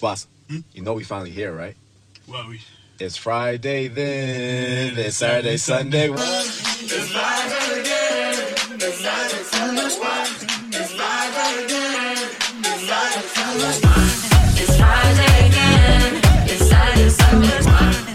Boss, hmm? you know we finally here, right? Well, we... It's Friday then, it's Saturday, Sunday. It's live again, it's live from the spot. It's live again, it's live from the spot. It's Friday again, it's Saturday, Sunday.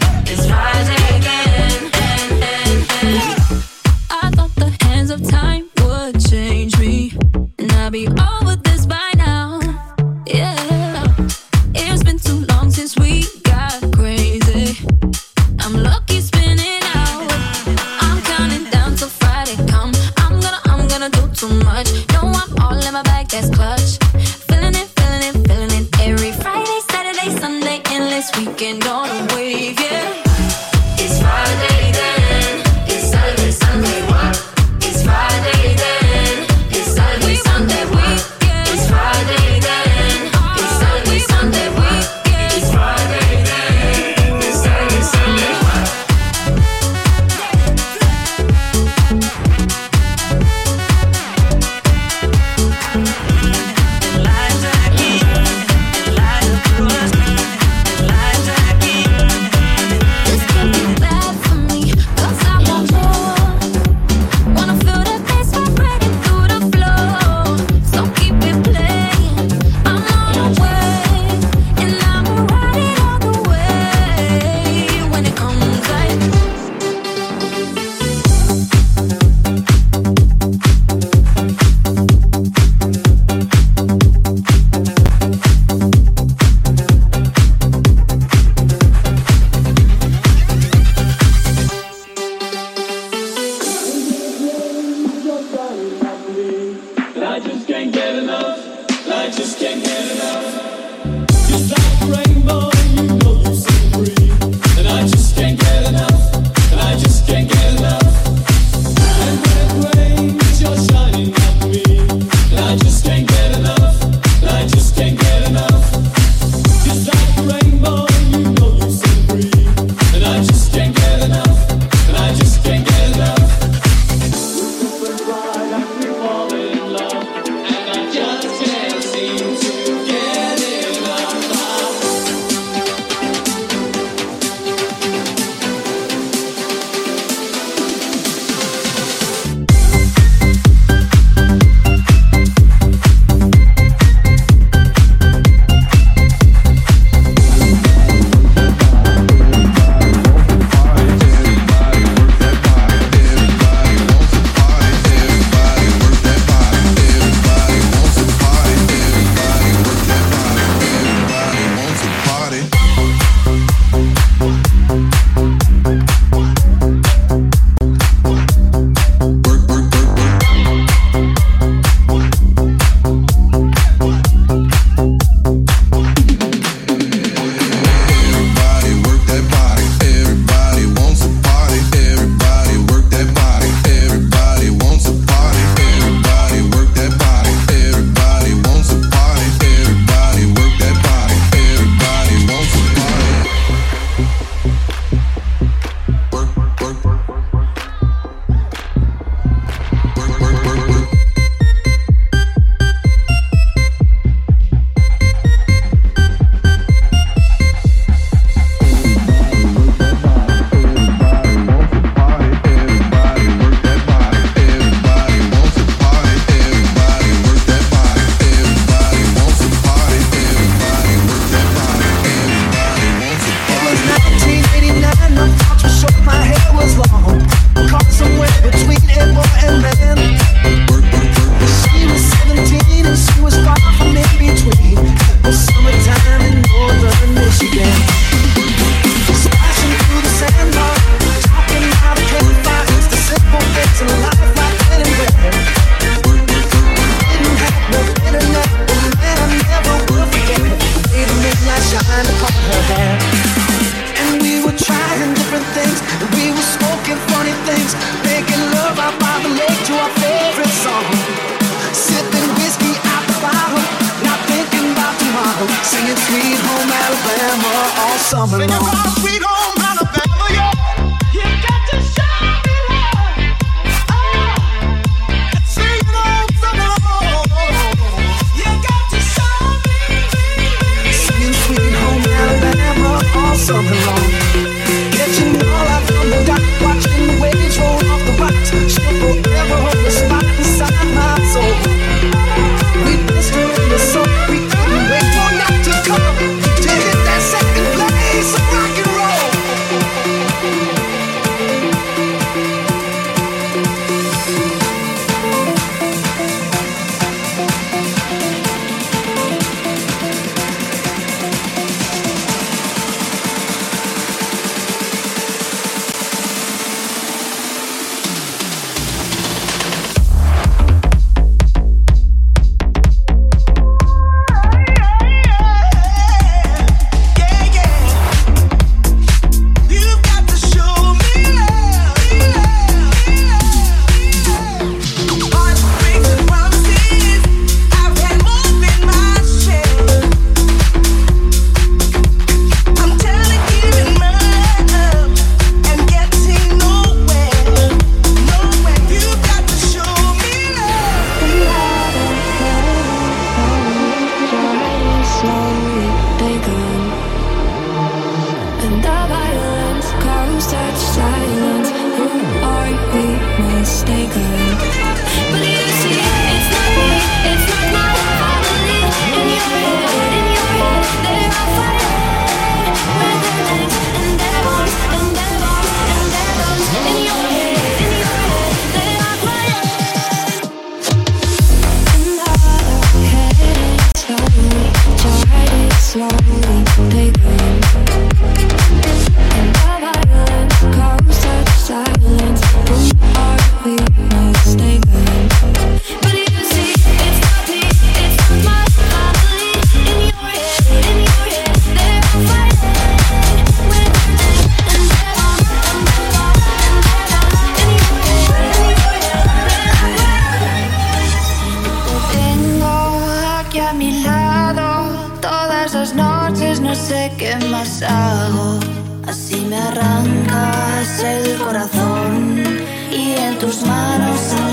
os maros são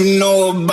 you know about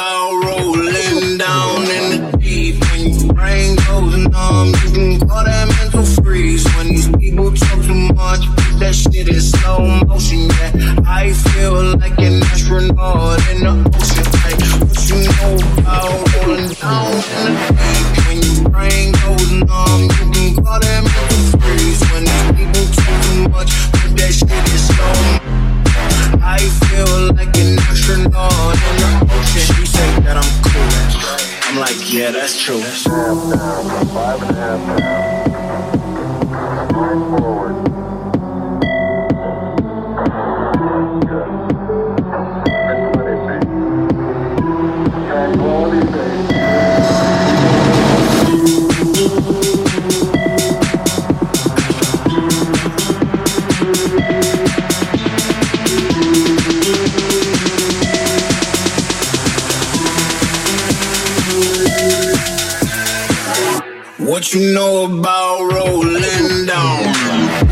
What you know about rolling down?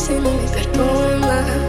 Si me perdonas.